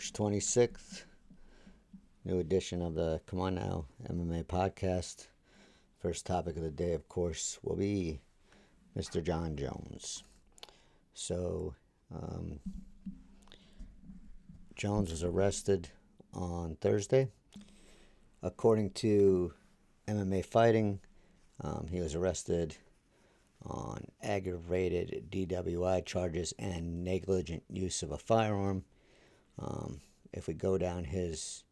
March 26th. New edition of the C'mon Now MMA podcast. First topic of the day, of course, will be Mr. Jon Jones. So, um, Jones was arrested on Thursday. According to MMA Fighting, um, he was arrested on aggravated DWI charges and negligent use of a firearm. Um, if we go down his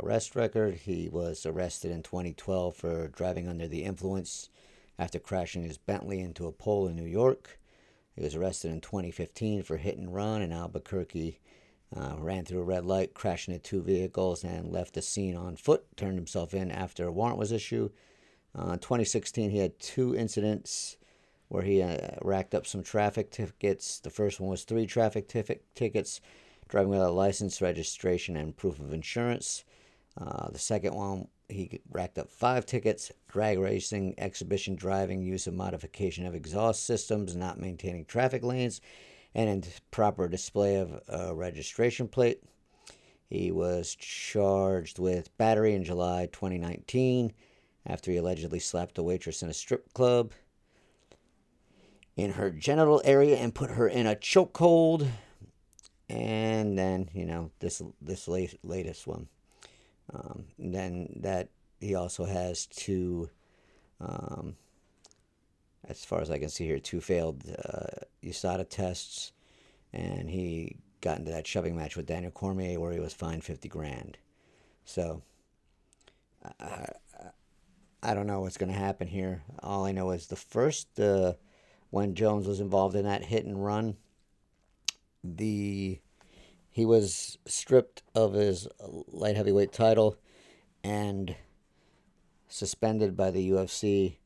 arrest record, he was arrested in 2012 for driving under the influence after crashing his Bentley into a pole in New York. He was arrested in 2015 for hit and run in Albuquerque. Uh, ran through a red light, crashed into two vehicles, and left the scene on foot. Turned himself in after a warrant was issued. Uh, 2016, he had two incidents where he uh, racked up some traffic tickets. The first one was three traffic tif- tickets, driving without a license, registration, and proof of insurance. Uh, the second one, he racked up five tickets drag racing, exhibition driving, use of modification of exhaust systems, not maintaining traffic lanes, and improper display of a registration plate. He was charged with battery in July 2019 after he allegedly slapped a waitress in a strip club in her genital area and put her in a chokehold. And then, you know, this this late, latest one. Um, then that he also has two, um, as far as I can see here, two failed uh, USADA tests, and he got into that shoving match with Daniel Cormier where he was fined fifty grand. So, I, I don't know what's going to happen here. All I know is the first, uh, when Jones was involved in that hit and run, the he was stripped of his light heavyweight title and suspended by the UFC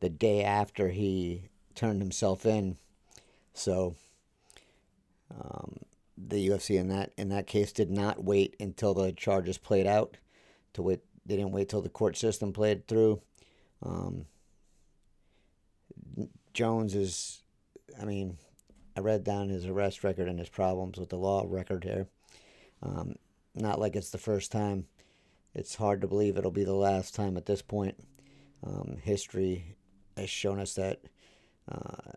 the day after he turned himself in. So um, the UFC in that in that case did not wait until the charges played out. To wait, they didn't wait till the court system played through. Um, Jones is, I mean, I read down his arrest record and his problems with the law record here. Um, not like it's the first time. It's hard to believe it'll be the last time at this point. Um, history has shown us that uh,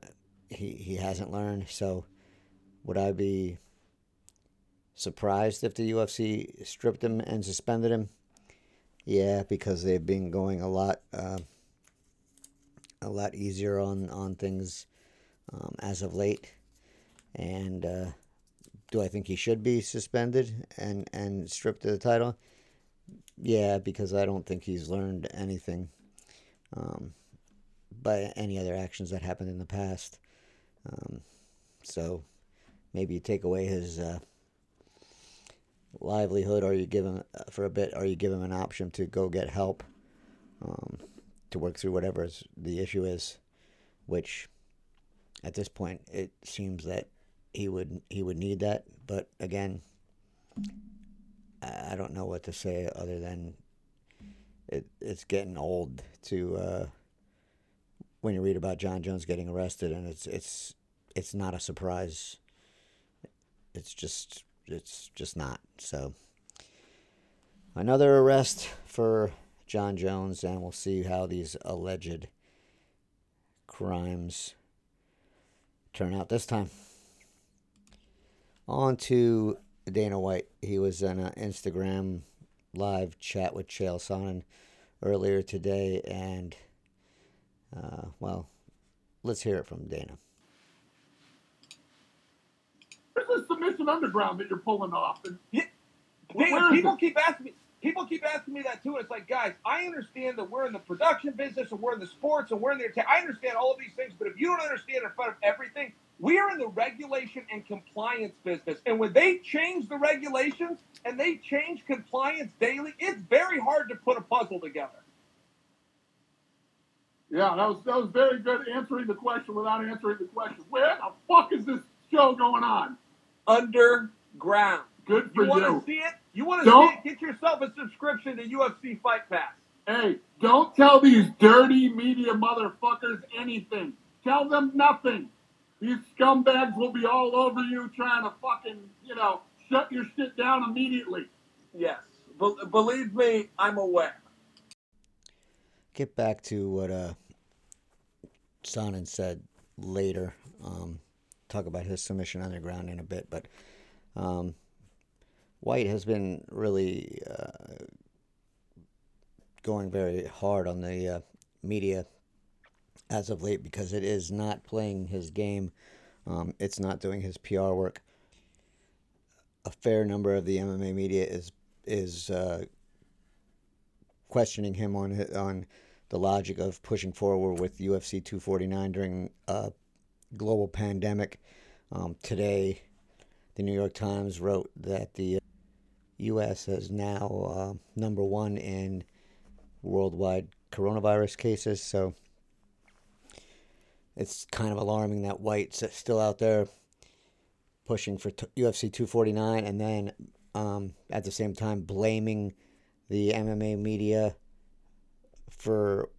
he he hasn't learned. So, would I be surprised if the UFC stripped him and suspended him? Yeah, because they've been going a lot uh, a lot easier on on things um, as of late, and. Uh, do I think he should be suspended and, and stripped of the title? Yeah, because I don't think he's learned anything um, by any other actions that happened in the past. Um, so maybe you take away his uh, livelihood, or you give him uh, for a bit, or you give him an option to go get help um, to work through whatever the issue is. Which, at this point, it seems that he would he would need that. But again, I don't know what to say other than it, it's getting old to uh, when you read about Jon Jones getting arrested, and it's it's it's not a surprise. It's just it's just not so. Another arrest for Jon Jones, and we'll see how these alleged crimes turn out this time. On to Dana White. He was in an Instagram live chat with Chael Sonnen earlier today, and uh, well, let's hear it from Dana. Where's the submission underground that you're pulling off? And yeah, Dana, people keep asking me. People keep asking me that too. And it's like, guys, I understand that we're in the production business and we're in the sports and we're in the. I understand all of these things, but if you don't understand in front of everything, we are in the regulation and compliance business. And when they change the regulations and they change compliance daily, it's very hard to put a puzzle together. Yeah, that was that was very good answering the question without answering the question. Where the fuck is this show going on? Underground. Good for you. Want to see it? You want to see it? Get yourself a subscription to UFC Fight Pass. Hey, don't tell these dirty media motherfuckers anything. Tell them nothing. These scumbags will be all over you trying to fucking, you know, shut your shit down immediately. Yes. Be- believe me, I'm aware. Get back to what uh, Sonnen said later. Um, talk about his submission underground in a bit, but um, White has been really uh, going very hard on the uh, media as of late because it is not playing his game. Um, it's not doing his PR work. A fair number of the MMA media is is uh, questioning him on on the logic of pushing forward with UFC 249 during a global pandemic. Um, today, the New York Times wrote that the U.S. is now uh, number one in worldwide coronavirus cases. So it's kind of alarming that White's still out there pushing for t- UFC 249 and then um, at the same time blaming the MMA media for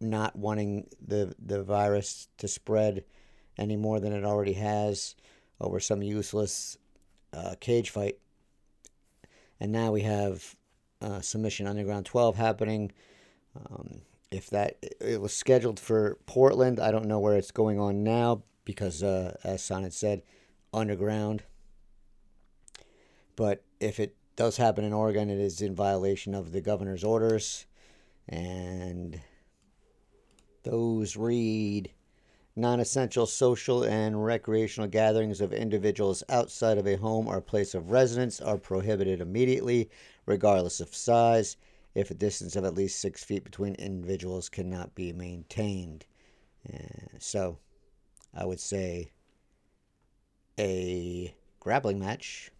not wanting the the virus to spread any more than it already has over some useless uh, cage fight. And now we have uh, Submission Underground 12 happening. Um, if that it was scheduled for Portland, I don't know where it's going on now because, uh, as Sonnen said, underground. But if it does happen in Oregon, it is in violation of the governor's orders, and those read non essential social and recreational gatherings of individuals outside of a home or place of residence are prohibited immediately, regardless of size, if a distance of at least six feet between individuals cannot be maintained. Uh, so, I would say a grappling match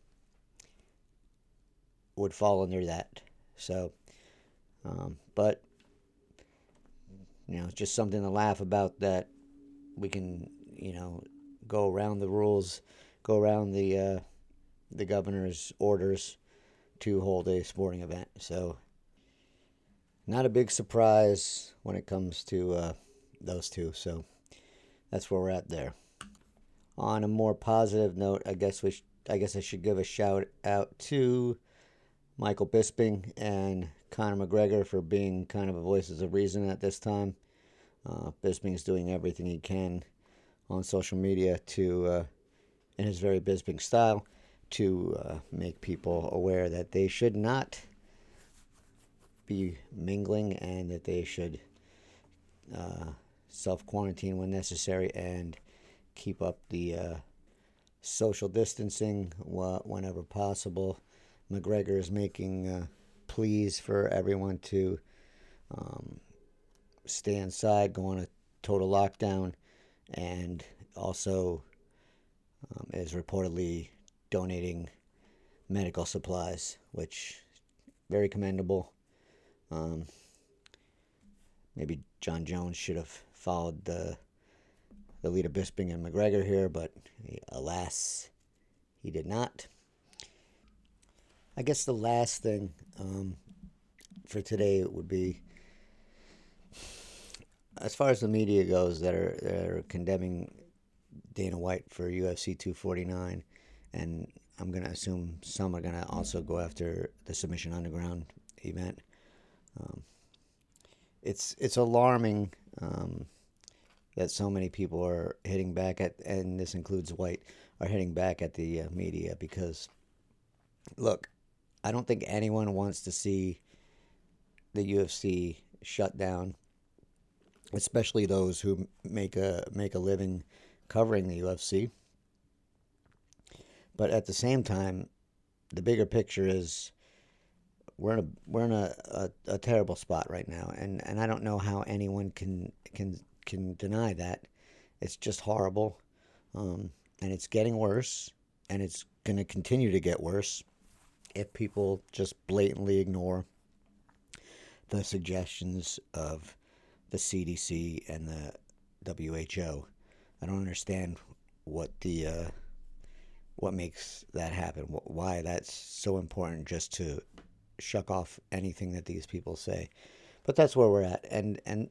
would fall under that. So, um, but you know, it's just something to laugh about that we can, you know, go around the rules, go around the uh, the governor's orders to hold a sporting event. So, not a big surprise when it comes to uh, those two. So, that's where we're at there. On a more positive note, I guess we, sh- I guess I should give a shout out to Michael Bisping and Conor McGregor for being kind of a voices of reason at this time. Uh, Bisping is doing everything he can on social media to, uh, in his very Bisping style, to uh, make people aware that they should not be mingling and that they should uh, self quarantine when necessary and keep up the uh, social distancing whenever possible. McGregor is making uh, pleas for everyone to um, stay inside, go on a total lockdown, and also um, is reportedly donating medical supplies, which very commendable. Um, maybe Jon Jones should have followed the the lead of Bisping and McGregor here, but alas, he did not. I guess the last thing um, for today would be as far as the media goes that are that are condemning Dana White for UFC 249, and I'm gonna assume some are gonna also go after the Submission Underground event. Um, it's it's alarming um, that so many people are hitting back at, and this includes White, are hitting back at the uh, media because, look, I don't think anyone wants to see the UFC shut down especially those who make a make a living covering the UFC. But at the same time, the bigger picture is we're in a we're in a, a, a, terrible spot right now, and, and I don't know how anyone can can can deny that. It's just horrible, um, and it's getting worse, and it's going to continue to get worse if people just blatantly ignore the suggestions of the CDC and the WHO. I don't understand what the uh, what makes that happen. Why that's so important just to shuck off anything that these people say. But that's where we're at, and and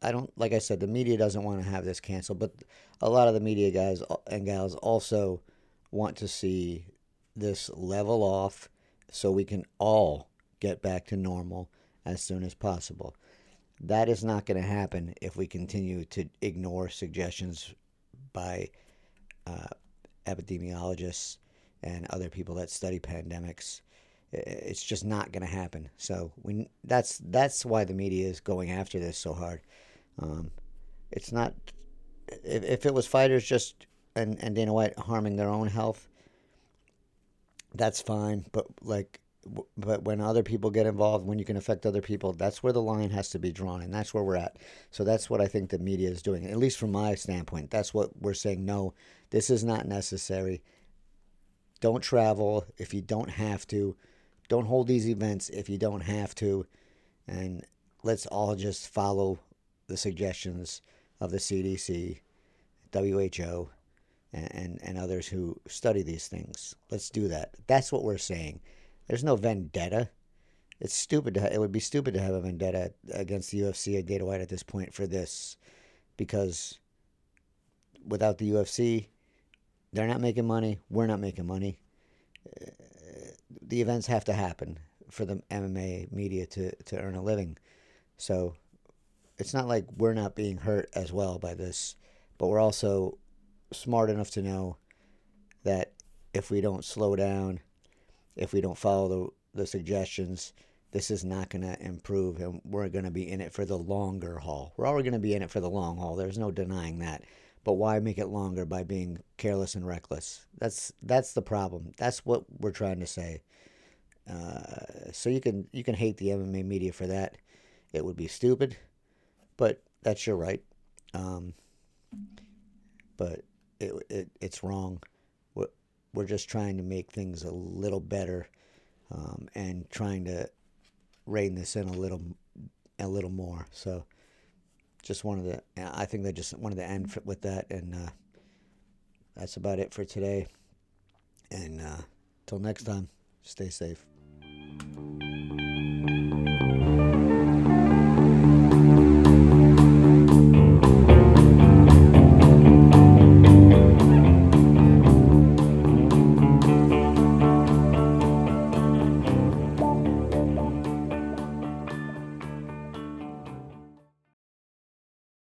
I don't like I said the media doesn't want to have this canceled, but a lot of the media guys and gals also want to see this level off so we can all get back to normal as soon as possible. That is not going to happen if we continue to ignore suggestions by uh, epidemiologists and other people that study pandemics. It's just not going to happen. So we that's that's why the media is going after this so hard. Um, it's not if, if it was fighters just and, and Dana White harming their own health, that's fine. But like, but when other people get involved, when you can affect other people, that's where the line has to be drawn, and that's where we're at. So that's what I think the media is doing, at least from my standpoint. That's what we're saying. No, this is not necessary. Don't travel if you don't have to. Don't hold these events if you don't have to, and let's all just follow the suggestions of the CDC, WHO, and, and, and others who study these things. Let's do that. That's what we're saying. There's no vendetta. It's stupid to it would be stupid to have a vendetta against the UFC or Dana White at this point for this, because without the UFC, they're not making money. We're not making money. The events have to happen for the MMA media to, to earn a living. So it's not like we're not being hurt as well by this, but we're also smart enough to know that if we don't slow down, if we don't follow the, the suggestions, this is not going to improve and we're going to be in it for the longer haul. We're already going to be in it for the long haul. There's no denying that. But why make it longer by being careless and reckless? That's that's the problem. That's what we're trying to say. Uh, so you can you can hate the MMA media for that. It would be stupid, but that's your right. Um, but it, it it's wrong. We're, we're just trying to make things a little better um, and trying to rein this in a little a little more. So just wanted to I think they just wanted to end with that and uh, that's about it for today. And uh, till next time, stay safe.